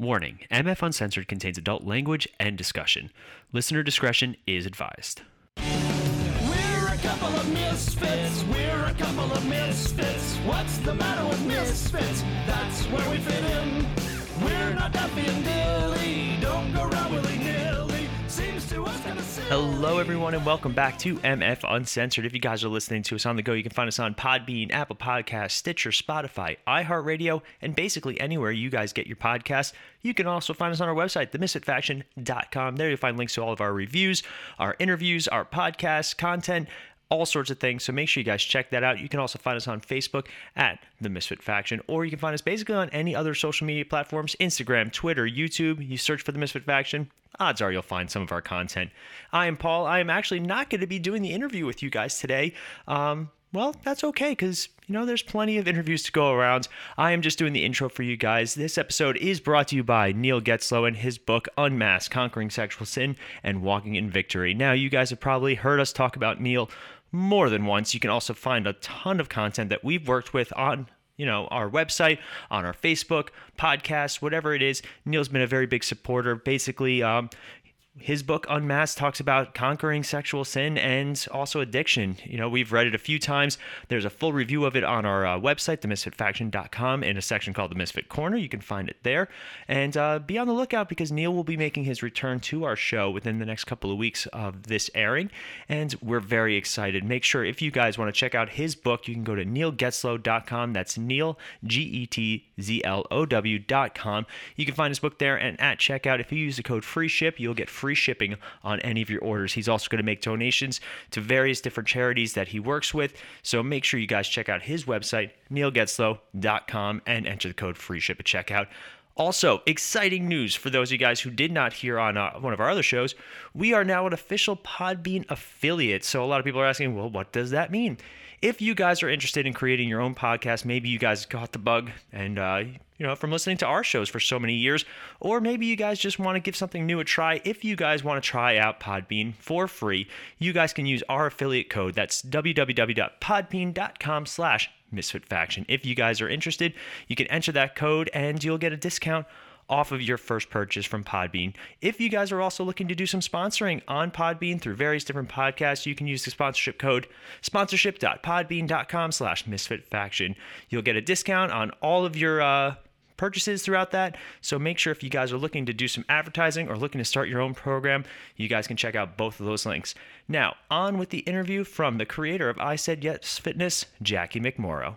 Warning MF Uncensored contains adult language and discussion. Listener discretion is advised. We're a couple of misfits. We're a couple of misfits. What's the matter with misfits? That's where we fit in. We're not Duffy and Dilly. Hello, everyone, and welcome back to MF Uncensored. If you guys are listening to us on the go, you can find us on Podbean, Apple Podcasts, Stitcher, Spotify, iHeartRadio, and basically anywhere you guys get your podcasts. You can also find us on our website, themisfitfaction.com. There you'll find links to all of our reviews, our interviews, our podcasts, content, all sorts of things. So make sure you guys check that out. You can also find us on Facebook at The Misfit Faction, or you can find us basically on any other social media platforms Instagram, Twitter, YouTube. You search for The Misfit Faction. Odds are you'll find some of our content. I am Paul. I am actually not going to be doing the interview with you guys today. Um, well, that's okay because, you know, there's plenty of interviews to go around. I am just doing the intro for you guys. This episode is brought to you by Neil Getzlow and his book, Unmasked Conquering Sexual Sin and Walking in Victory. Now, you guys have probably heard us talk about Neil more than once. You can also find a ton of content that we've worked with on you know our website on our facebook podcast whatever it is. Neil's been a very big supporter. Basically um, his book unmasked talks about conquering sexual sin and also addiction. You know we've read it a few times. There's a full review of it on our uh, website themisfitfaction.com in a section called the misfit corner. You can find it there. And uh, be on the lookout because neil will be making his return to our show within the next couple of weeks of this airing. And we're very excited. Make sure if you guys want to check out his book you can go to neilgetzlow.com that's neil g-e-t-z-l-o-w.com you can find his book there and at checkout. If you use the code free ship you'll get free shipping on any of your orders he's also going to make donations to various different charities that he works with so make sure you guys check out his website neilgetzlow.com and enter the code free ship at checkout also, exciting news for those of you guys who did not hear on uh, one of our other shows. We are now an official Podbean affiliate. So, a lot of people are asking, well, what does that mean? If you guys are interested in creating your own podcast, maybe you guys got the bug and, uh, you know, from listening to our shows for so many years, or maybe you guys just want to give something new a try. If you guys want to try out Podbean for free, you guys can use our affiliate code. That's www.podbean.com slash Misfit Faction. If you guys are interested, you can enter that code and you'll get a discount off of your first purchase from Podbean. If you guys are also looking to do some sponsoring on Podbean through various different podcasts, you can use the sponsorship code sponsorship.podbean.com slash misfitfaction. You'll get a discount on all of your uh, purchases throughout that. So make sure if you guys are looking to do some advertising or looking to start your own program, you guys can check out both of those links. Now, on with the interview from the creator of I Said Yes Fitness, Jackie McMorrow.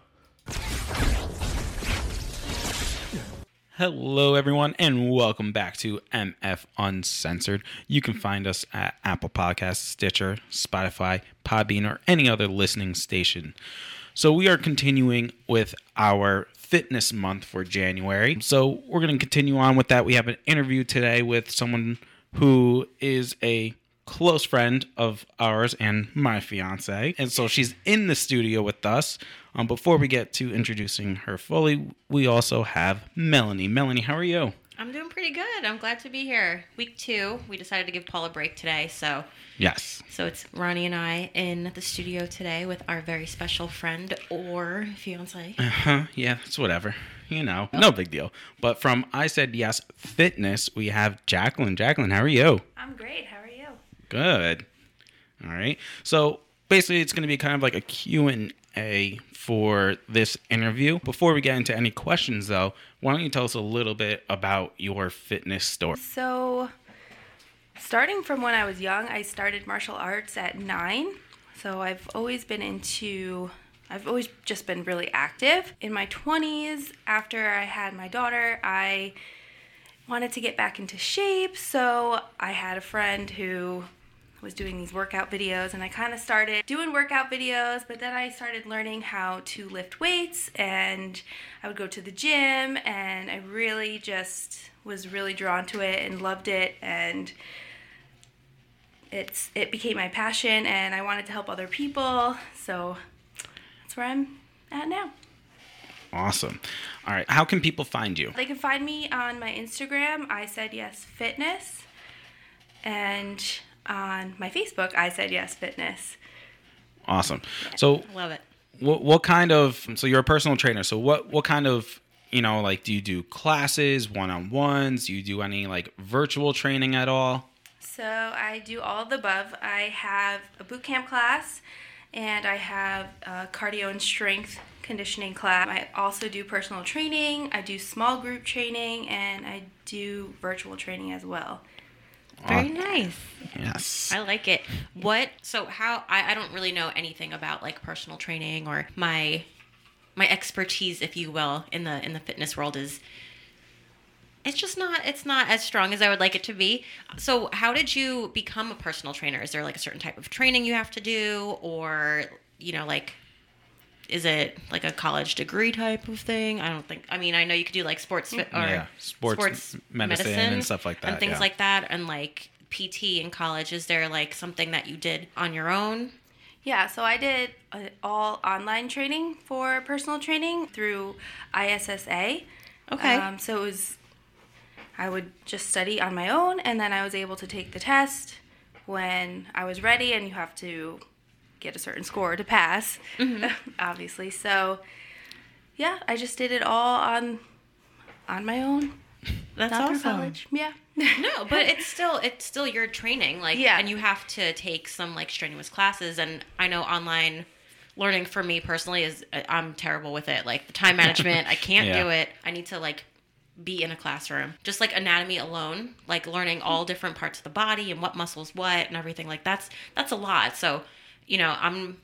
Hello, everyone, and welcome back to MF Uncensored. You can find us at Apple Podcasts, Stitcher, Spotify, Podbean, or any other listening station. So, we are continuing with our fitness month for January. So, we're going to continue on with that. We have an interview today with someone who is a close friend of ours and my fiance. And so she's in the studio with us. Um, before we get to introducing her fully, we also have Melanie. Melanie, how are you? I'm doing pretty good. I'm glad to be here. Week two, we decided to give Paul a break today, so Yes. so it's Ronnie and I in the studio today with our very special friend or fiance. Uh huh? Yeah, it's whatever. You know, no big deal. But from I Said Yes Fitness, we have Jacqueline. Jacqueline, how are you? I'm great. How are you? Good. All right. So basically, it's going to be kind of like a Q a Q&A for this interview. Before we get into any questions, though, why don't you tell us a little bit about your fitness story? So, starting from when I was young, I started martial arts at nine. So, I've always been into, I've always just been really active. In my 20s, after I had my daughter, I wanted to get back into shape. So, I had a friend who was doing these workout videos and I kind of started doing workout videos, but then I started learning how to lift weights and I would go to the gym and I really just was really drawn to it and loved it and it's it became my passion and I wanted to help other people. So that's where I'm at now. Awesome. All right. How can people find you? They can find me on my Instagram, I said yes fitness, and on my Facebook, I said yes fitness. Awesome. So, Love it. what, what kind of so you're a personal trainer. So what what kind of you know, like do you do classes, one-on-ones? Do you do any like virtual training at all? So I do all of the above. I have a boot camp class, and I have a cardio and strength conditioning class. I also do personal training. I do small group training, and I do virtual training as well. Very nice. Yes. I like it. What? So how? I, I don't really know anything about like personal training or my my expertise, if you will, in the in the fitness world is. It's just not. It's not as strong as I would like it to be. So, how did you become a personal trainer? Is there like a certain type of training you have to do, or you know, like, is it like a college degree type of thing? I don't think. I mean, I know you could do like sports fit or Yeah, sports medicine and stuff like that, and things yeah. like that, and like PT in college. Is there like something that you did on your own? Yeah, so I did uh, all online training for personal training through ISSA. Okay. Um, so it was, I would just study on my own, and then I was able to take the test when I was ready, and you have to get a certain score to pass, obviously. So, yeah, I just did it all on on my own. That's Not awesome. college. Yeah. No, but it's still it's still your training, like Yeah. and you have to take some like strenuous classes. And I know online learning for me personally is uh, I'm terrible with it. Like the time management, I can't Yeah. do it. I need to like be in a classroom. Just like anatomy alone, like learning all different parts of the body and what muscles what and everything like that's that's a lot. So, you know, I'm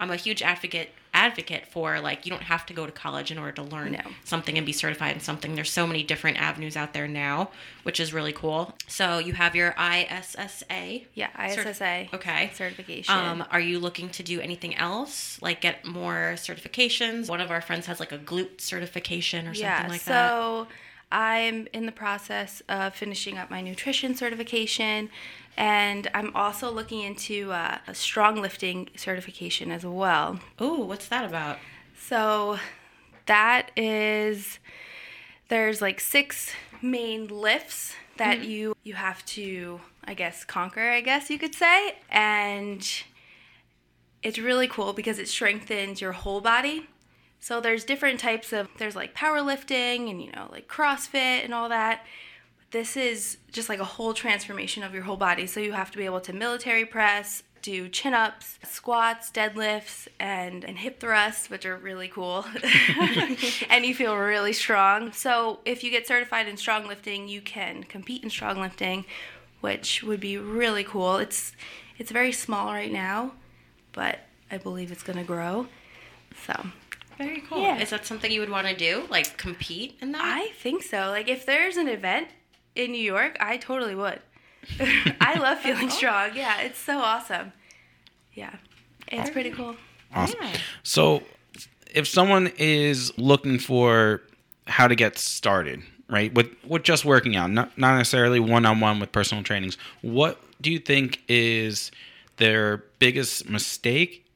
I'm a huge advocate advocate for like you don't have to go to college in order to learn No. something and be certified in something. There's so many different avenues out there now, which is really cool. So you have your ISSA. Yeah, ISSA. Okay. Certification. Um, are you looking to do anything else, like get more certifications? One of our friends has like a glute certification or something yeah, like that. so I'm in the process of finishing up my nutrition certification, and I'm also looking into uh, a strong lifting certification as well. Oh, what's that about? So that is there's like six main lifts that you you have to I guess conquer, I guess you could say. And it's really cool because it strengthens your whole body. So there's different types of there's like powerlifting and you know like CrossFit and all that. This is just like a whole transformation of your whole body. So you have to be able to military press, do chin ups, squats, deadlifts, and, and hip thrusts, which are really cool. and you feel really strong. So if you get certified in strong lifting, you can compete in strong lifting, which would be really cool. It's it's very small right now, but I believe it's gonna grow. So Very cool. Yeah. Is that something you would want to do? Like compete in that? I think so. Like if there's an event in New York, I totally would. I love feeling oh. strong. Yeah, it's so awesome. Yeah. It's pretty cool. Awesome. Yeah. So, if someone is looking for how to get started, right, with with just working out, not not necessarily one on one with personal trainings, what do you think is their biggest mistake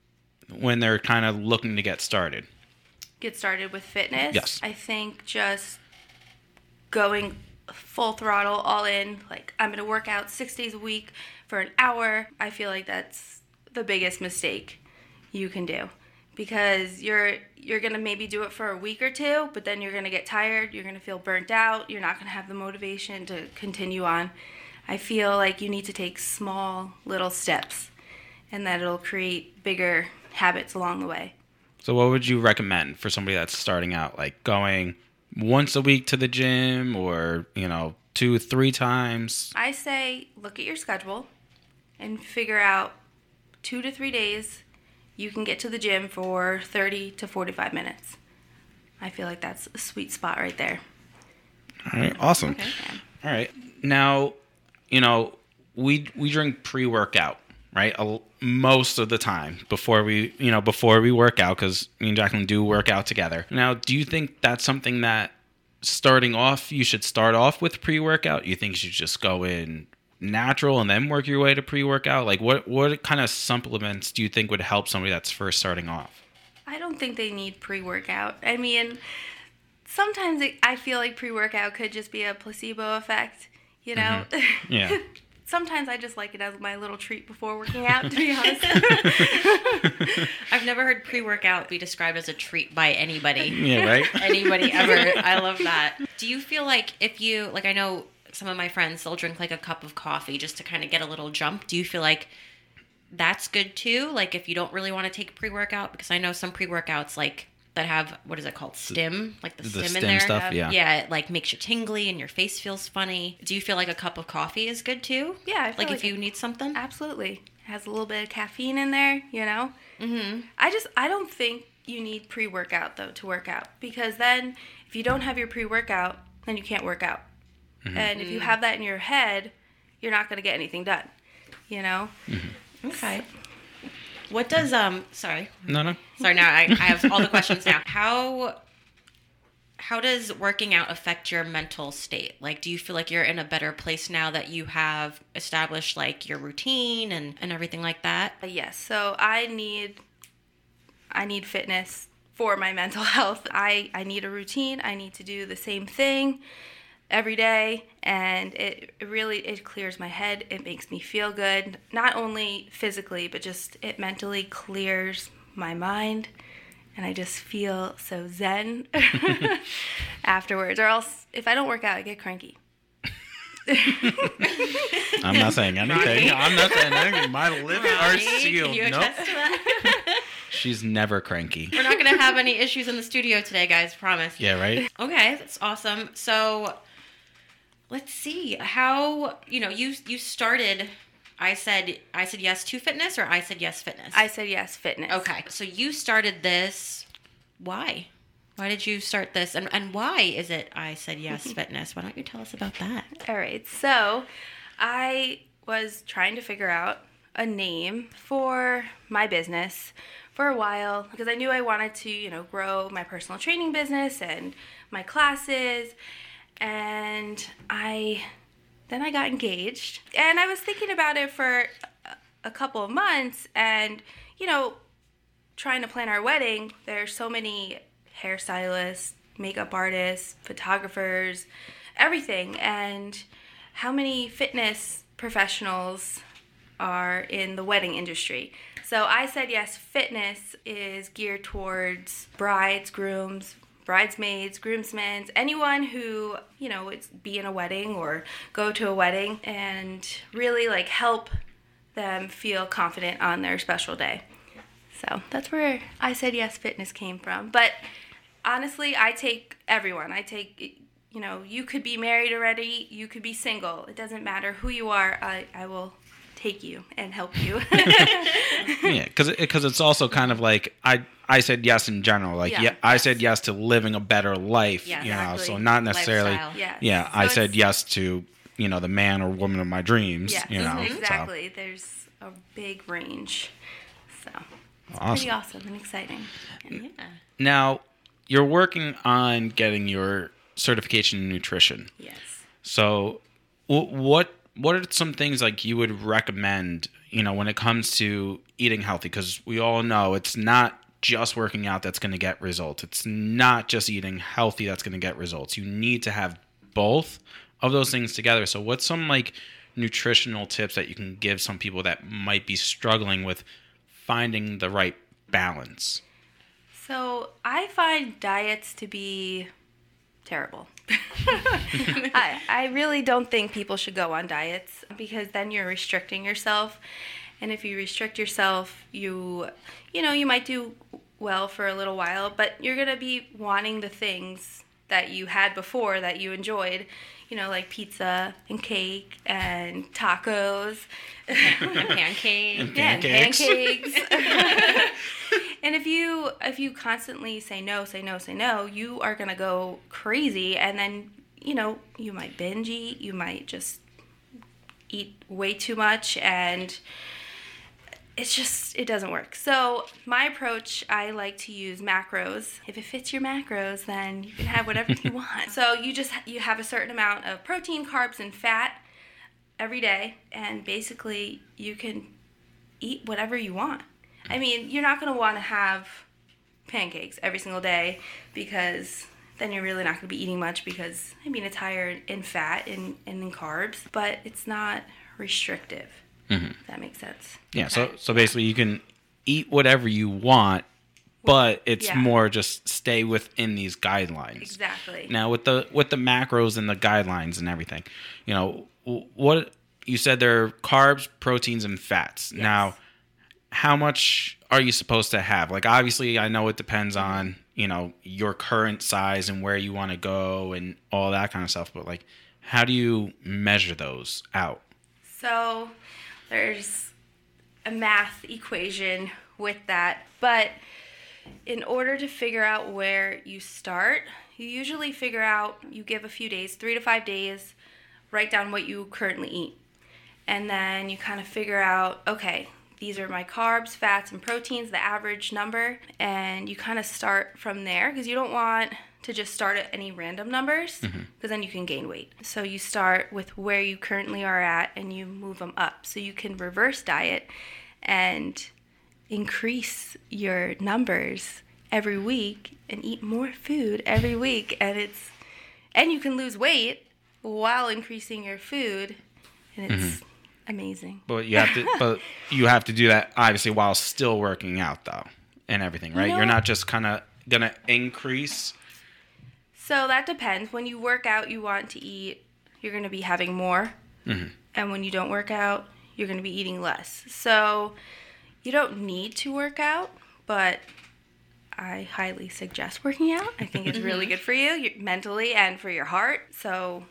when they're kind of looking to get started? Get started with fitness. Yes. I think just going full throttle, all in, like I'm gonna work out six days a week for an hour. I feel like that's the biggest mistake you can do. Because you're you're gonna maybe do it for a week or two, but then you're gonna get tired, you're gonna feel burnt out, you're not gonna have the motivation to continue on. I feel like you need to take small little steps and that it'll create bigger habits along the way. So, what would you recommend for somebody that's starting out, like going once a week to the gym, or you know, two, three times? I say look at your schedule and figure out two to three days you can get to the gym for 30 to 45 minutes. I feel like that's a sweet spot right there. All right, awesome. All right, now, you know, we we drink pre workout, right? A, most of the time before we, you know, before we work out, because me and Jacqueline do work out together. Now, do you think that's something that starting off you should start off with pre workout? You think you should just go in natural and then work your way to pre workout? Like, what what kind of supplements do you think would help somebody that's first starting off? I don't think they need pre workout. I mean, sometimes it, I feel like pre workout could just be a placebo effect, you know? Mm-hmm. Yeah. sometimes I just like it as my little treat before working out. To be honest. I've never heard pre-workout be described as a treat by anybody. Yeah, right? anybody ever. I love that. Do you feel like if you like I know some of my friends they'll drink like a cup of coffee just to kind of get a little jump. Do you feel like that's good too? Like if you don't really want to take pre-workout because I know some pre-workouts like that have what is it called stim like the, the stim in there stuff, yeah. yeah it like makes you tingly and your face feels funny do you feel like a cup of coffee is good too Yeah, I feel like, like if you need something Absolutely. It has a little bit of caffeine in there, you know? Mm-hmm. I just, I don't think you need pre workout, though, to work out. Because then, if you don't have your pre workout, then you can't work out. Mm-hmm. And if you mm. have that in your head, you're not going to get anything done, you know? Mm-hmm. okay what does um sorry No, no. Sorry, now I, I have all the questions now. How how does working out affect your mental state? Like, do you feel like you're in a better place now that you have established like your routine and, and everything like that? But yes, so I need, I need fitness for my mental health. I, I need a routine. I need to do the same thing every day and it it really it clears my head it makes me feel good not only physically but just it mentally clears my mind and i just feel so zen afterwards or else if i don't work out i get cranky I'm not saying anything. I'm not saying anything. My lips are sealed. Can you Nope. to that? She's never cranky. We're not gonna have any issues in the studio today, guys. Promise. Yeah, right? Okay, that's awesome. So let's see how you know you you started. I said I said yes to fitness, or I said yes fitness. i said yes fitness Okay, so you started this. Why? Why did you start this? And and why is it I said yes fitness? Why don't you tell us about that? All right. So I was trying to figure out a name for my business for a while because I knew I wanted to, you know, grow my personal training business and my classes. And I then I got engaged. And I was thinking about it for a- couple of months and, you know, trying to plan our wedding, there's so many hairstylists, makeup artists, photographers, everything. And how many fitness professionals are in the wedding industry? So I said yes, fitness is geared towards brides, grooms, bridesmaids, groomsmen, anyone who, you know, would be in a wedding or go to a wedding and really like help them feel confident on their special day. So that's where I said yes, fitness came from. But honestly, I take everyone. I take, you know, you could be married already, you could be single. It doesn't matter who you are. I, I will take you and help you. Yeah, because because it's also kind of like I I said yes in general. Like yeah, Yeah, I said yes to living a better life. Yeah, you know, exactly. so not necessarily. Lifestyle. yeah. Yeah, So I said yes to you know the man or woman of my dreams. Yeah, you know, so. exactly. There's a big range. So it's Awesome. pretty awesome and exciting. Yeah. Now you're working on getting your certification in nutrition. Yes. So, wh- what what are some things like you would recommend? You know, when it comes to eating healthy, because we all know it's not just working out that's going to get results. It's not just eating healthy that's going to get results. You need to have both of those things together. So, what's some like nutritional tips that you can give some people that might be struggling with finding the right balance? So I find diets to be terrible. I, I really don't think people should go on diets because then you're restricting yourself. And if you restrict yourself, you you know, you might do well for a little while, but you're going to be wanting the things that you had before that you enjoyed, you know, like pizza and cake and tacos. And pancake. And Yeah, and Pancakes. pancakes. and if you if you constantly say no, say no, say no, you are gonna go crazy, and then you know you might binge eat, you might just eat way too much, and it's just it doesn't work. So my approach, I like to use macros. If it fits your macros, then you can have whatever you want. So you just you have a certain amount of protein, carbs, and fat every day, and basically you can eat whatever you want. I mean, you're not going to want to have pancakes every single day because then you're really not going to be eating much because, I mean, it's higher in fat and, and in carbs, but it's not restrictive. Mm-hmm. That makes sense. Yeah. So so basically, you can eat whatever you want, but it's Yeah. more just stay within these guidelines. Exactly. Now with the with the macros and the guidelines and everything, you know what you said there are carbs, proteins, and fats. Now, how much are you supposed to have? Like obviously, I know it depends on you know your current size and where you want to go and all that kind of stuff. But like, how do you measure those out? So there's a math equation with that, but in order to figure out where you start, you usually figure out you give a few days, 3 to 5 days, write down what you currently eat. And then you kind of figure out, okay, these are my carbs, fats, and proteins, the average number, and you kind of start from there because you don't want to just start at any random numbers mm-hmm. because then you can gain weight. So you start with where you currently are at and you move them up. So you can reverse diet and increase your numbers every week and eat more food every week and it's and you can lose weight while increasing your food and it's mm-hmm. amazing. But you have to, but you have to do that obviously while still working out though, and everything, right? know- You're not just kind of gonna increase. So that depends. When you work out, you want to eat, you're going to be having more. Mm-hmm. And when you don't work out, you're going to be eating less. So you don't need to work out, but I highly suggest working out. I think it's really mm-hmm. good for you you- mentally and for your heart. So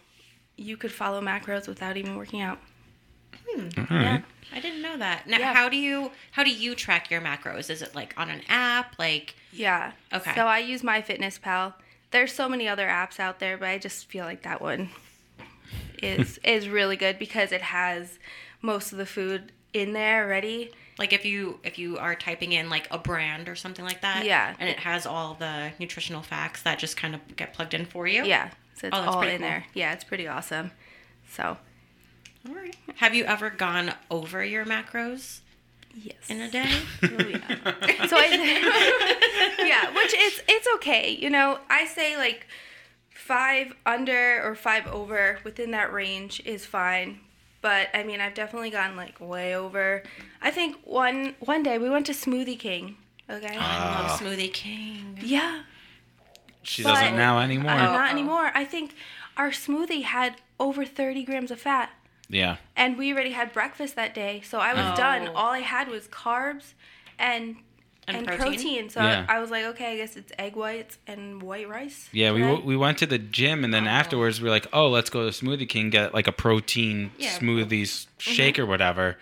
you could follow macros without even working out. Hmm. Yeah. I didn't know that. Now, Yeah. how do you how do you track your macros? Is it like on an app? Like, Yeah. Okay. So I use MyFitnessPal. There's so many other apps out there, but I just feel like that one is is really good because it has most of the food in there already. like if you if you are typing in like a brand or something like that, Yeah. and it has all the nutritional facts that just kind of get plugged in for you. Yeah. So it's Oh, all pretty in cool. there. Yeah, it's pretty awesome. So All right. Have you ever gone over your macros yes. in a day? Oh, yeah. so I yeah, which it's it's okay. You know, I say like five under or five over within that range is fine. But I mean, I've definitely gone like way over. I think one one day we went to Smoothie King. Okay. I love Smoothie King. yeah. She But- doesn't now anymore. Uh, not anymore. I think our smoothie had over 30 grams of fat. Yeah. And we already had breakfast that day. So I was Oh. done. All I had was carbs and And and, protein? protein. So Yeah. I was like, okay, I guess it's egg whites and white rice. Yeah, we, today. w- we went to the gym and then Oh. afterwards we are like, oh, let's go to Smoothie King get like a protein Yeah. smoothie Mm-hmm. shake or whatever.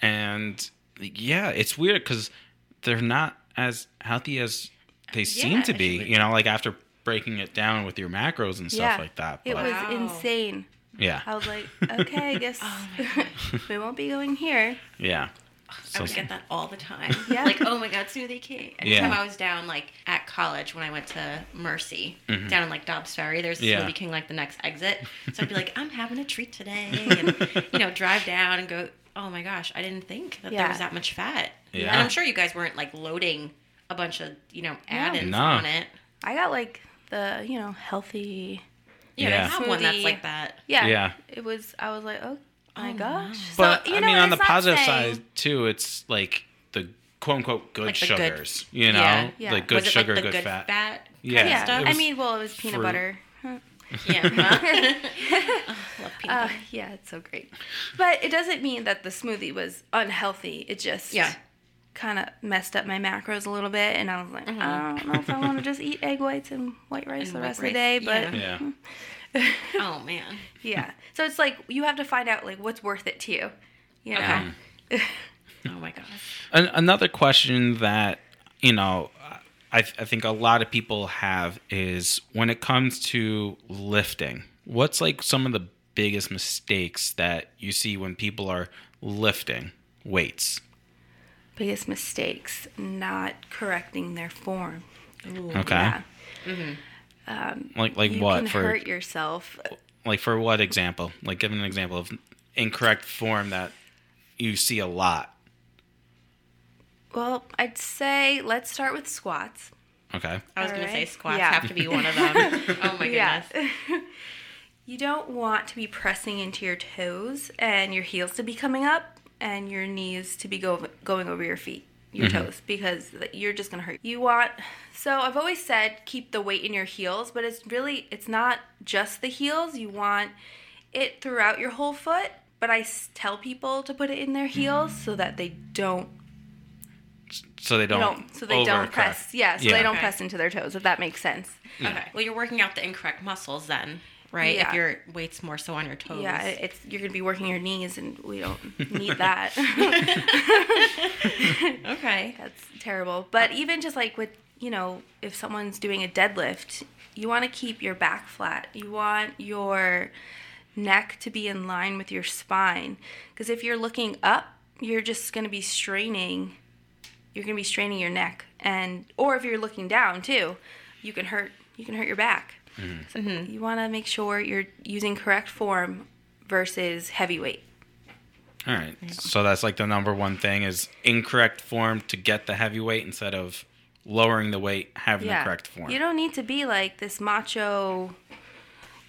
And yeah, it's weird because they're not as healthy as they seem to be. You know, like after breaking it down with your macros and stuff Yeah. like that. It was Wow. insane. Yeah, I was like, okay, I guess Oh we won't be going here. yeah. I would get that all the time. Yeah. Like, oh my god, Smoothie King. Anytime Yeah. I was down, like at college when I went to Mercy, down in like Dobbs Ferry, there's a Mm-hmm. Yeah. Smoothie King like the next exit. So I'd be like, I'm having a treat today, and you know, drive down and go. Oh my gosh, I didn't think that there was that much fat. Yeah. And I'm sure you guys weren't like loading a bunch of you know add-ins No. on it. I got like the, you know, healthy. Yeah, Yeah. I have one that's like that. Yeah. Yeah. It was, I was like, oh my Oh, gosh. but So, you I know, mean, on the positive saying- side too, it's like the quote unquote good Like the good- sugars. you know, Yeah. Yeah. like good was it sugar, like the good, good fat. fat? Yeah. kind of Yeah. stuff? I mean, well, it was peanut fruit. butter. Huh. yeah. Oh, love peanut Uh, butter. yeah, it's so great. But it doesn't mean that the smoothie was unhealthy. It just Yeah. Kind of messed up my macros a little bit, and I was like, mm-hmm. I don't know if I want to just eat egg whites and white rice And the rest rice, of the day. But yeah. Yeah. Oh man. yeah, so it's like you have to find out like what's worth it to you. You know. Okay. Oh my gosh. An- another question that you know I, I think a lot of people have is when it comes to lifting what's like some of the biggest mistakes that you see when people are lifting weights Biggest mistakes: not correcting their form. okay Yeah. Mm-hmm. Um, like like you what can for hurt yourself. like for what example like give an example of incorrect form that you see a lot Well, I'd say let's start with squats. okay I was gonna say squats Yeah. have to be one of them. oh my goodness. Yeah. you don't want to be pressing into your toes and your heels to be coming up and your knees to be go- going over your feet, your mm-hmm. toes, because you're just gonna hurt. You want. So I've always said keep the weight in your heels, but it's really it's not just the heels. You want it throughout your whole foot. But I s- tell people to put it in their heels so that they don't, So they you don't. so they don't press. Yeah, so Yeah. they don't Okay. press into their toes. If that makes sense. Okay. Well, you're working out the incorrect muscles then, right? Yeah. If your weight's more so on your toes. Yeah, it's you're gonna be working your knees, and we don't need that. Okay. That's terrible. But even just like with you know, if someone's doing a deadlift, you want to keep your back flat. You want your neck to be in line with your spine, because if you're looking up, you're just gonna be straining. You're gonna be straining your neck, and or if you're looking down too, you can hurt. You can hurt your back. So you want to make sure you're using correct form versus heavy weight. All right. So that's like the number one thing is incorrect form to get the heavy weight instead of lowering the weight, having the correct form. You don't need to be like this macho,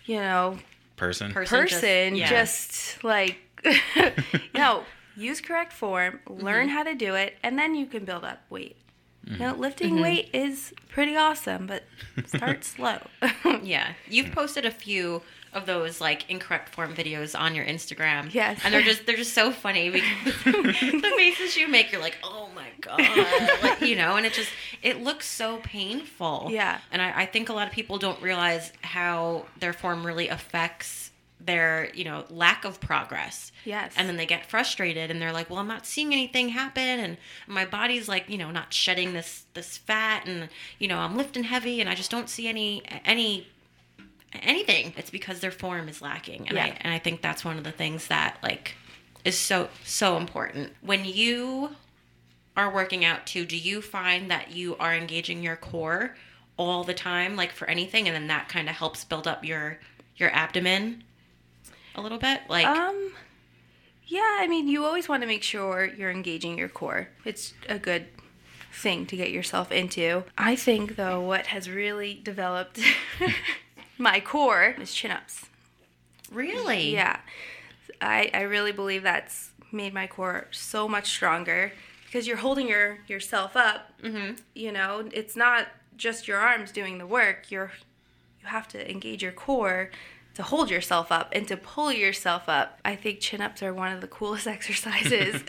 you know, person. Person. person. yeah. Just, like, no, use correct form, learn mm-hmm. how to do it, and then you can build up weight. Mm-hmm. You know, lifting mm-hmm. weight is pretty awesome, but start slow. Yeah. You've posted a few of those like incorrect form videos on your Instagram. Yes. And they're just they're just so funny because the faces you make, you're like, oh my god, like, you know, and it just it looks so painful. Yeah. And I, I think a lot of people don't realize how their form really affects their you know lack of progress. Yes. And then they get frustrated and they're like, well, I'm not seeing anything happen, and my body's like you know not shedding this this fat, and you know I'm lifting heavy, and I just don't see any any anything it's because their form is lacking and Yeah. I and I think that's one of the things that like is so so important when you are working out too do you find that you are engaging your core all the time like for anything and then that kind of helps build up your your abdomen a little bit like Um, yeah, I mean, you always want to make sure you're engaging your core. It's a good thing to get yourself into. I think, though, what has really developed my core is chin ups. really Yeah, I, I really believe that's made my core so much stronger because you're holding your yourself up. Mm-hmm. You know, it's not just your arms doing the work. You're you have to engage your core to hold yourself up and to pull yourself up. I think chin ups are one of the coolest exercises.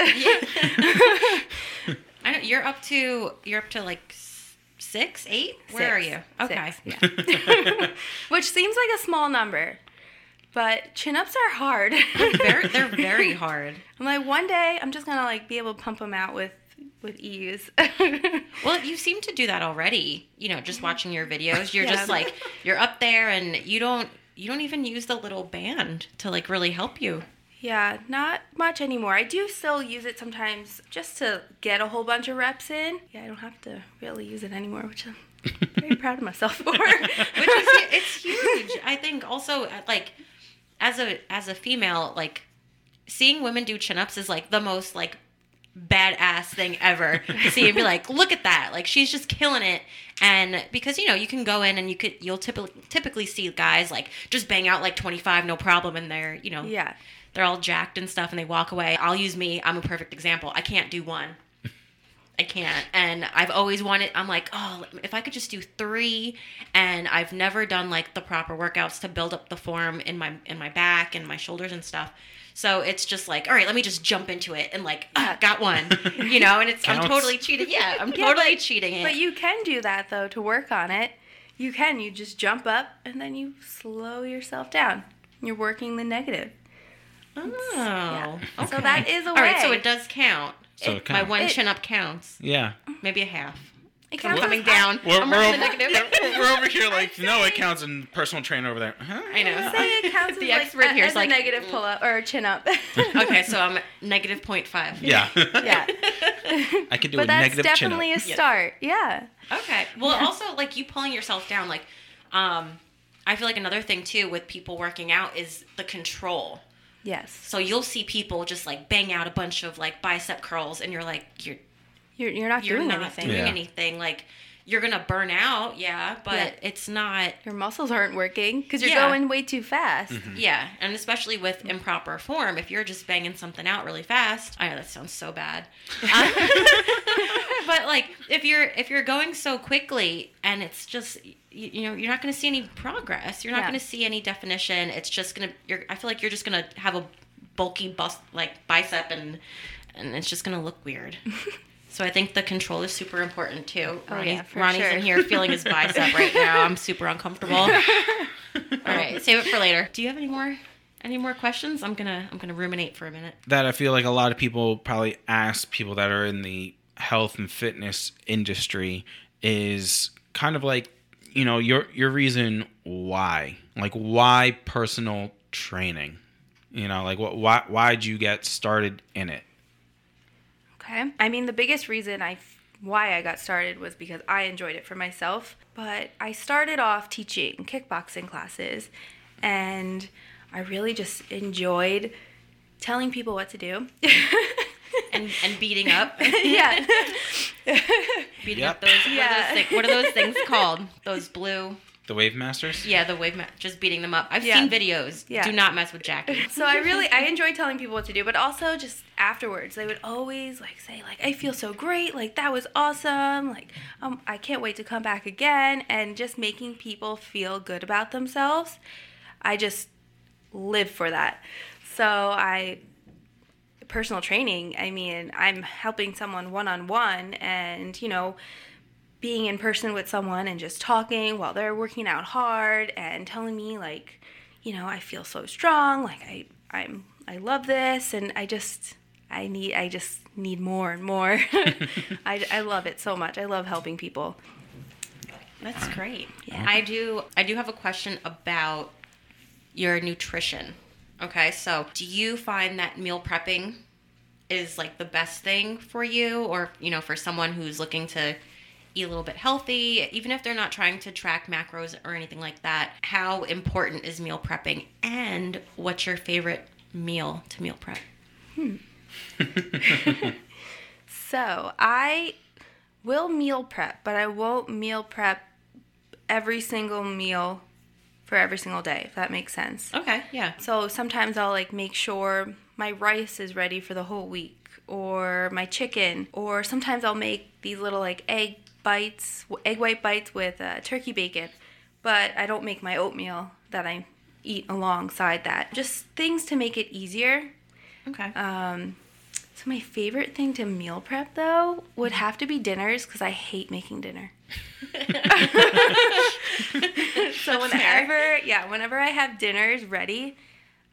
I don't, you're up to you're up to like six eight where are you okay Six, yeah. Which seems like a small number, but chin ups are hard. Very, they're very hard I'm like, one day I'm just gonna like be able to pump them out with with ease. Well, you seem to do that already. You know, just mm-hmm. watching your videos, you're Yeah. just like you're up there and you don't you don't even use the little band to like really help you. yeah, not much anymore. I do still use it sometimes just to get a whole bunch of reps in. Yeah, I don't have to really use it anymore, which I'm very proud of myself for. Which is it's huge. I think also uh, like as a as a female, like seeing women do chin-ups is like the most like badass thing ever to see and be like look at that like she's just killing it and because you know you can go in and you could you'll typically typically see guys like just bang out like 25 no problem and they're you know yeah. they're all jacked and stuff and they walk away. I'll use me. I'm a perfect example. I can't do one. I can't. And I've always wanted, I'm like, oh, if I could just do three. And I've never done like the proper workouts to build up the form in my, in my back and my shoulders and stuff. So it's just like, all right, let me just jump into it and like, ah, got one, you know, and it's, I'm totally cheating. Yeah, I'm Yeah, totally but- cheating it. But you can do that though to work on it. You can. You just jump up and then you slow yourself down. You're working the negative. oh, So okay. that is a way. All right, so it does count. So It- it my one It- chin up counts. Yeah. Maybe a half. It counts coming as- down. We're, I'm we're, over, the negative. yeah, we're over here like, no, it counts in personal trainer over there. Huh? I know. Say it counts The as, expert like, here a, is as a like, negative pull up or chin up. okay, so I'm negative 0.5. Yeah. yeah. I could do but a that's negative chin up. that's definitely a up. start. Yeah. Okay. Well, also like you pulling yourself down, like, um, I feel like another thing too with people working out is the control. Yes. So you'll see people just like bang out a bunch of like bicep curls, and you're like, you're You're, you're not you're doing not anything. doing Yeah. anything. Like, you're gonna burn out, yeah, but Yeah. it's not. Your muscles aren't working because you're Yeah. going way too fast. Yeah, and especially with improper form, if you're just banging something out really fast, I know that sounds so bad. Um, but like if you're if you're going so quickly and it's just you, you know you're not going to see any progress. You're not Yeah. going to see any definition. It's just going to you're I feel like you're just going to have a bulky bust like bicep and and it's just going to look weird. So I think the control is super important too. Oh, Ronnie, yeah, for Ronnie's sure. in here feeling his bicep right now. I'm super uncomfortable. All right, save it for later. Do you have any more any more questions? I'm gonna I'm gonna ruminate for a minute. that I feel like a lot of people probably ask people that are in the health and fitness industry is kind of like you know your your reason why like why personal training you know like what why why'd you get started in it Okay. I mean, the biggest reason I why I got started was because I enjoyed it for myself. But I started off teaching kickboxing classes, and I really just enjoyed telling people what to do. And and beating up, yeah. beating Yep. up those. What, Yeah. are those thing, what are those things called? Those blue. The wave masters Yeah, the wave. Ma- just beating them up. I've Yeah. seen videos. Yeah. Do not mess with Jackie. so I really I enjoy telling people what to do, but also just afterwards they would always like say like I feel so great, like that was awesome, like um I can't wait to come back again, and just making people feel good about themselves. I just live for that. So I personal training, I mean, I'm helping someone one on one and, you know, being in person with someone and just talking while they're working out hard and telling me like, you know, I feel so strong, like I I'm I love this and I just I need I just need more and more. I, I love it so much. I love helping people. That's great. Yeah. I do I do have a question about your nutrition. Okay, so do you find that meal prepping is like the best thing for you or you know for someone who's looking to eat a little bit healthy even if they're not trying to track macros or anything like that how important is meal prepping and what's your favorite meal to meal prep? Hmm. So I will meal prep, but I won't meal prep every single meal for every single day, if that makes sense. okay yeah. So sometimes I'll like make sure my rice is ready for the whole week or my chicken or sometimes I'll make these little like egg bites, egg white bites with uh, turkey bacon, but I don't make my oatmeal that I eat alongside that. Just things to make it easier. okay Um, so my favorite thing to meal prep though would have to be dinners because I hate making dinner. so whenever, yeah, whenever I have dinners ready,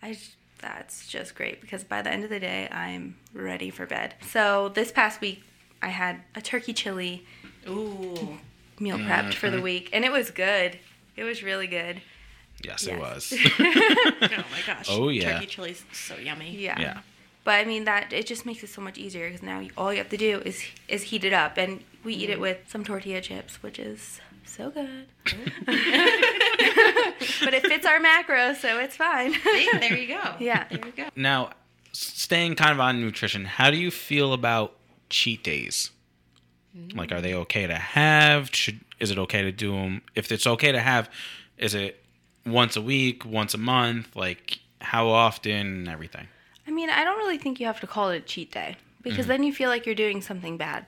I that's just great because by the end of the day I'm ready for bed. So this past week I had a turkey chili ooh meal prepped for the mm-hmm. week and it was good. It was really good. yes, Yes. it was oh my gosh Oh, yeah. turkey chili's so yummy Yeah. yeah But I mean that it just makes it so much easier because now you, all you have to do is is heat it up, and we eat it mm-hmm. with some tortilla chips, which is so good. but it fits our macros, so it's fine. See, there you go Yeah. there you go now staying kind of on nutrition how do you feel about cheat days like are they okay to have should is it okay to do them if it's okay to have is it once a week once a month like how often everything I mean, I don't really think you have to call it a cheat day because mm-hmm. then you feel like you're doing something bad.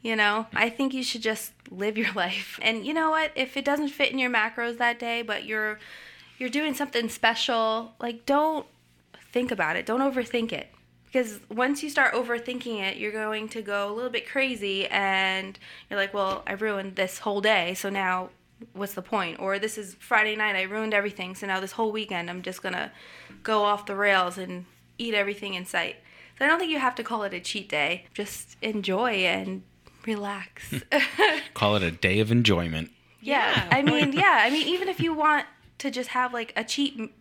You know, I think you should just live your life. And you know what? If it doesn't fit in your macros that day, but you're you're doing something special, like don't think about it. Don't overthink it. Because once you start overthinking it, you're going to go a little bit crazy and you're like, "Well, I ruined this whole day, so now what's the point?" Or this is Friday night, I ruined everything, so now this whole weekend I'm just going to go off the rails and eat everything in sight. So I don't think you have to call it a cheat day. Just enjoy and relax. call it a day of enjoyment yeah. Yeah. I mean, yeah. I mean, even if you want to just have like a cheat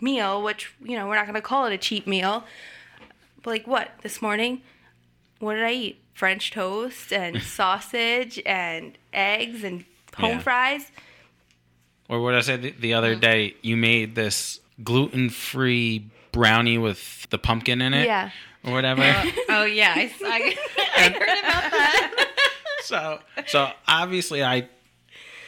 meal, which, you know, we're not going to call it a cheat meal. But like what? This morning, what did I eat? French toast and sausage and eggs and home Yeah. fries. or what i said the, the other day you made this gluten-free brownie with the pumpkin in it Yeah. or whatever oh, oh yeah I, I, I heard about that so so obviously I,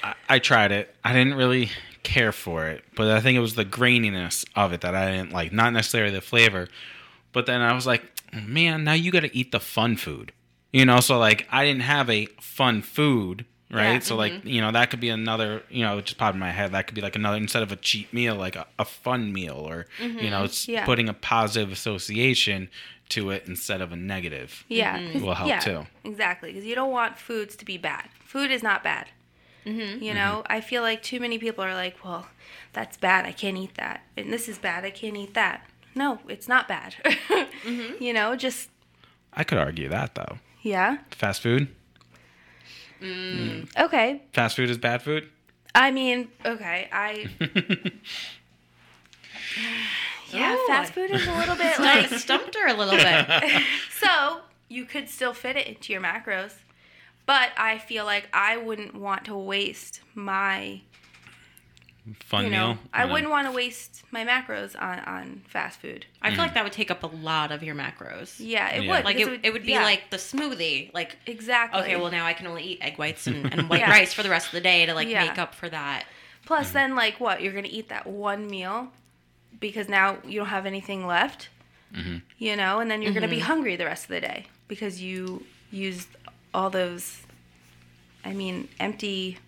I I tried it. I didn't really care for it, but I think it was the graininess of it that I didn't like, not necessarily the flavor. But then I was like, man, now you got to eat the fun food. You know, so like I didn't have a fun food, right? Yeah, so like, mm-hmm. you know, that could be another, you know, just popped in my head. That could be like another instead of a cheap meal, like a, a fun meal or you know, mm-hmm. it's Yeah. putting a positive association to it instead of a negative. Yeah, mm-hmm. 'cause- Will help yeah, too. Exactly, because you don't want foods to be bad. Food is not bad. Mm-hmm. You know, I feel like too many people are like, "Well, that's bad. I can't eat that," and this is bad. I can't eat that. No, it's not bad. Mm-hmm. You know, just I could argue that though. yeah. Fast food? Okay. Fast food is bad food? I mean, okay. I yeah, Ooh, fast food is a little bit Like like stumped her a little bit. so you could still fit it into your macros, but I feel like I wouldn't want to waste my Fun you know, meal? I Yeah. wouldn't want to waste my macros on on fast food. I feel mm-hmm. like that would take up a lot of your macros. Yeah, it Yeah. would. Like because it, it would be yeah, like the smoothie. Like exactly. okay, well now I can only eat egg whites and, and white Yeah. rice for the rest of the day to like Yeah. make up for that. Plus, mm. then like what? You're gonna eat that one meal because now you don't have anything left. Mm-hmm. You know, and then you're gonna be mm-hmm. hungry the rest of the day because you used all those. I mean, empty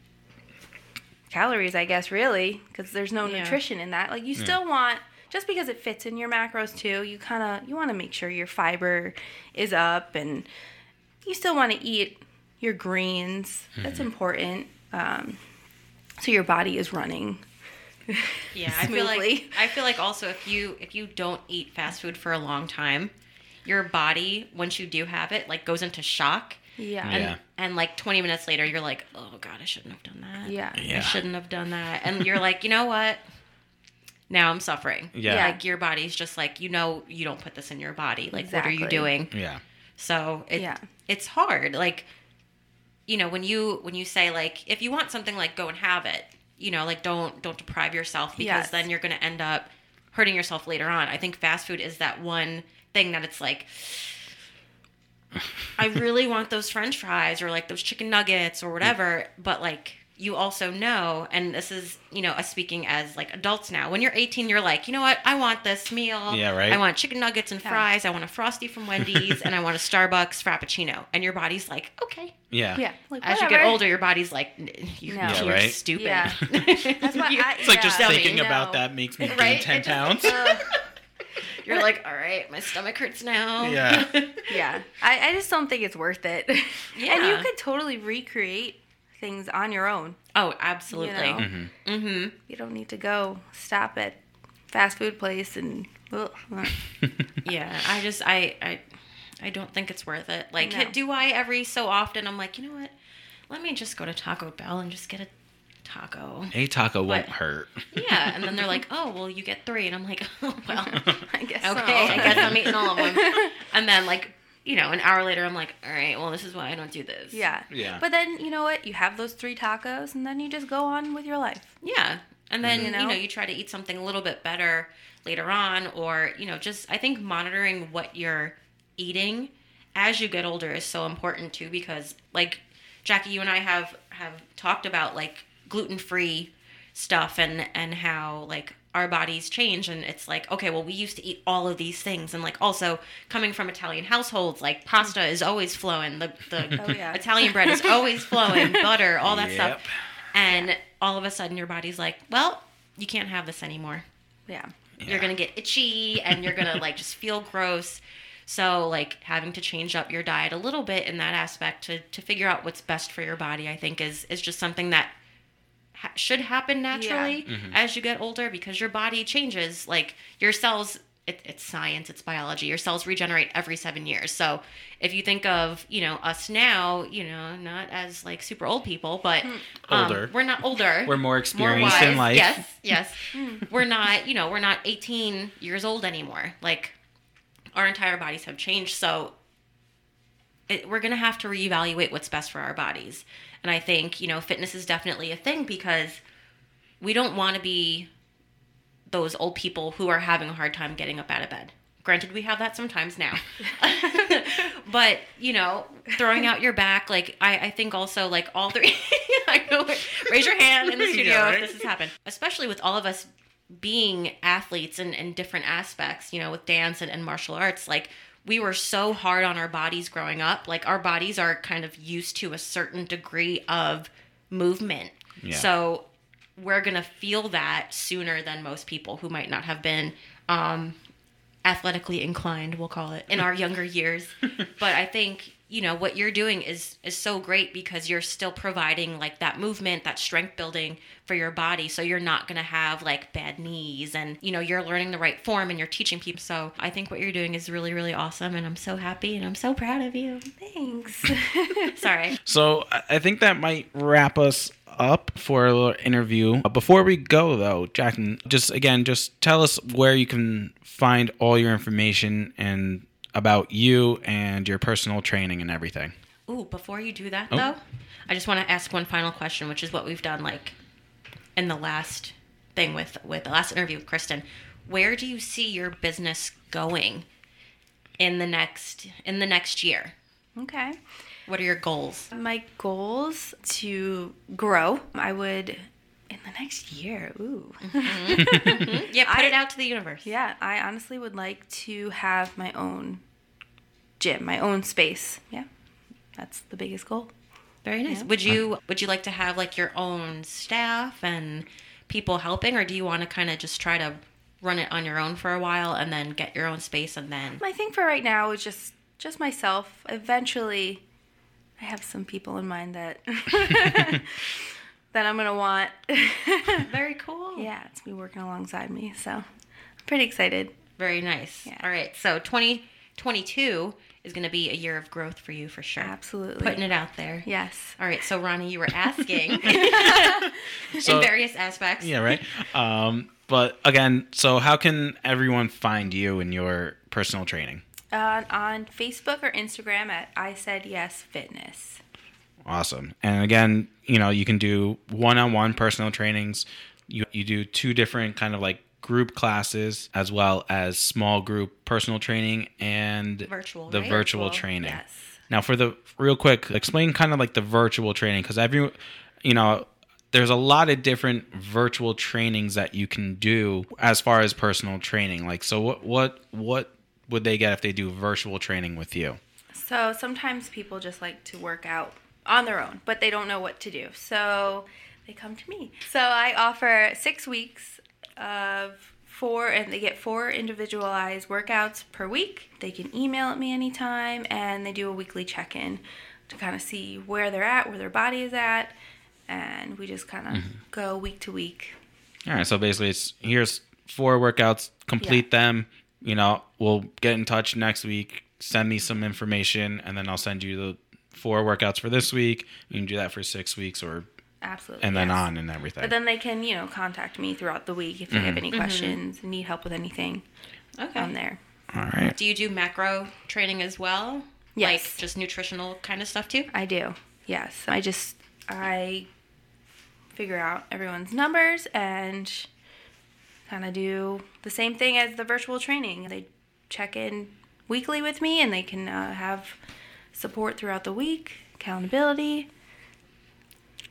calories, I guess, really, because there's no Yeah. nutrition in that. Like, you still want just because it fits in your macros too. You kind of you want to make sure your fiber is up, and you still want to eat your greens. That's important. Um, so your body is running. Yeah, I feel like I feel like also if you if you don't eat fast food for a long time, your body once you do have it like goes into shock. Yeah. And, Yeah. and like 20 minutes later, you're like, oh God, I shouldn't have done that. Yeah. Yeah. I shouldn't have done that. And you're like, you know what? Now I'm suffering. Yeah. Yeah. Like your body's just like, you know, you don't put this in your body. Like, what are you doing? Yeah. So it, Yeah. it's hard. Like, you know, when you when you say like, if you want something, like go and have it. You know, like don't don't deprive yourself because Yes. then you're going to end up hurting yourself later on. I think fast food is that one thing that it's like. I really want those French fries or like those chicken nuggets or whatever, but like you also know, and this is you know us speaking as like adults now. When you're 18, you're like, you know what? I want this meal. Yeah, right. I want chicken nuggets and Yeah. fries. I want a frosty from Wendy's, and I want a Starbucks frappuccino. And your body's like, okay. Yeah. Yeah. Like, As you get whatever. older, your body's like, you're, No. Yeah, you're right. stupid. Yeah. That's why I, It's like just yeah. thinking No. about that makes me gain Right? 10 just- pounds. You're like, all right, my stomach hurts now. Yeah. Yeah, I, I just don't think it's worth it. Yeah. And you could totally recreate things on your own. oh, absolutely. You know? Mm-hmm. Mm-hmm. You don't need to go stop at fast food place and. ugh. Yeah, I just I I I don't think it's worth it. Like, No. do I every so often? I'm like, you know what? Let me just go to Taco Bell and just get a taco. A taco won't hurt. Yeah, and then they're like, oh, well, you get three, and I'm like, oh well, I guess okay, so. I guess I'm eating all of them. And then like, you know, an hour later, I'm like, all right, well, this is why I don't do this. Yeah. Yeah. But then you know what? You have those three tacos, and then you just go on with your life. Yeah. And then, You you know? know? you try to eat something a little bit better later on, or, you know, just I think monitoring what you're eating as you get older is so important too, because like Jackie, you and I have have talked about like gluten free stuff and and how like our bodies change and it's like okay well we used to eat all of these things and like also coming from italian households like pasta is always flowing the, the Oh, yeah. italian bread is always flowing butter all that Yep. stuff and all of a sudden your body's like well you can't have this anymore Yeah. you're gonna get itchy and you're gonna like just feel gross so like having to change up your diet a little bit in that aspect to to figure out what's best for your body i think is is just something that ha- should happen naturally mm-hmm. as you get older because your body changes like your cells it, it's science it's biology your cells regenerate every seven years so if you think of you know us now you know not as like super old people but hmm. um, Older. we're not older We're more experienced in life. Yes, yes. Hmm. we're not, you know, we're not 18 years old anymore. Like our entire bodies have changed, so it, we're going to have to reevaluate what's best for our bodies. And I think, you know, fitness is definitely a thing because we don't want to be those old people who are having a hard time getting up out of bed. Granted, we have that sometimes now. but you know, throwing out your back, like I, I think also like all three. I know. Raise your hand in the studio Yeah, right? if this has happened, especially with all of us being athletes in, in different aspects. You know, with dance and, and martial arts, like we were so hard on our bodies growing up. Like our bodies are kind of used to a certain degree of movement. Yeah. So we're gonna feel that sooner than most people who might not have been um, athletically inclined, we'll call it, in our younger years. but I think you know what you're doing is is so great because you're still providing like that movement, that strength building for your body. So you're not gonna have like bad knees, and you know you're learning the right form and you're teaching people. So I think what you're doing is really really awesome, and I'm so happy and I'm so proud of you. Thanks. Sorry. So I- I think that might wrap us up for a little interview. Uh, Before we go though, Jacqueline, just again, just tell us where you can find all your information and about you and your personal training and everything. Ooh, before you do that Oh. though, I just want to ask one final question, which is what we've done like in the last thing with with the last interview with Kristen. Where do you see your business going in the next in the next year? okay. What are your goals? My goals to grow. I would in the next year. Ooh. Mm-hmm. Yeah, put I- it out to the universe. Yeah, I honestly would like to have my own gym, my own space. Yeah. That's the biggest goal. Very nice. Would you would you like to have like your own staff and people helping, or do you want to kind of just try to run it on your own for a while and then get your own space and then My thing for right now is just just myself. Eventually I have some people in mind that that I'm gonna want. very cool. yeah, it's me working alongside me. So I'm pretty excited. Very nice. Yeah. All right. So 2022 is going to be a year of growth for you for sure. Absolutely. Putting it out there. Yes. All right. So Ronnie, you were asking So- in various aspects. Yeah, right. um, but again, so how can everyone find you in your personal training? Uh, on Facebook or Instagram at I said yes fitness. Awesome. And again, you know, you can do one-on-one personal trainings. You you do two different kind of like group classes as well as small group personal training and Virtual, the right? virtual Virtual, training. yes. Now for the real quick, explain kind of like the virtual training cuz every you know, there's a lot of different virtual trainings that you can do as far as personal training. Like so what what what would they get if they do virtual training with you? So sometimes people just like to work out on their own, but they don't know what to do. So they come to me. So I offer six weeks of four, and they get four individualized workouts per week. They can email at me anytime, and they do a weekly check in to kind of see where they're at, where their body is at, and we just kind of mm-hmm. go week to week. All right, so basically, it's here's four workouts. Complete them. You know, we'll get in touch next week. Send me some information, and then I'll send you the four workouts for this week. You can do that for six weeks, or Absolutely. and then yes. on and everything. But then they can, you know, contact me throughout the week if they have any questions, need help with anything Okay. on there. All right. Do you do macro training as well? Yes. Like just nutritional kind of stuff too? I do. Yes. I just I figure out everyone's numbers and kind of do the same thing as the virtual training. They check in weekly with me and they can uh, have support throughout the week, accountability.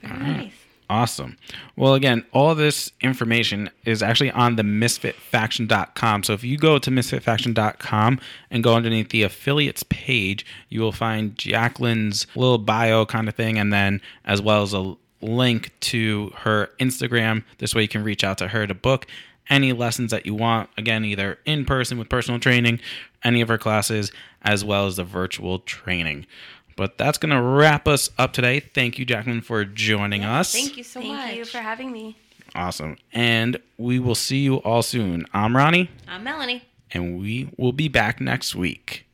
Very nice. Awesome. Well, again, all this information is actually on the misfitfaction.com. So if you go to misfitfaction.com and go underneath the affiliates page, you will find Jacqueline's little bio kind of thing, and then as well as a link to her Instagram. This way you can reach out to her to book any lessons that you want. Again, either in person with personal training, any of her classes, as well as the virtual training. But that's going to wrap us up today. Thank you, Jacqueline, for joining us. Thank you so Thank much. you for having me. Awesome. And we will see you all soon. I'm Ronnie, I'm Melanie. and we will be back next week.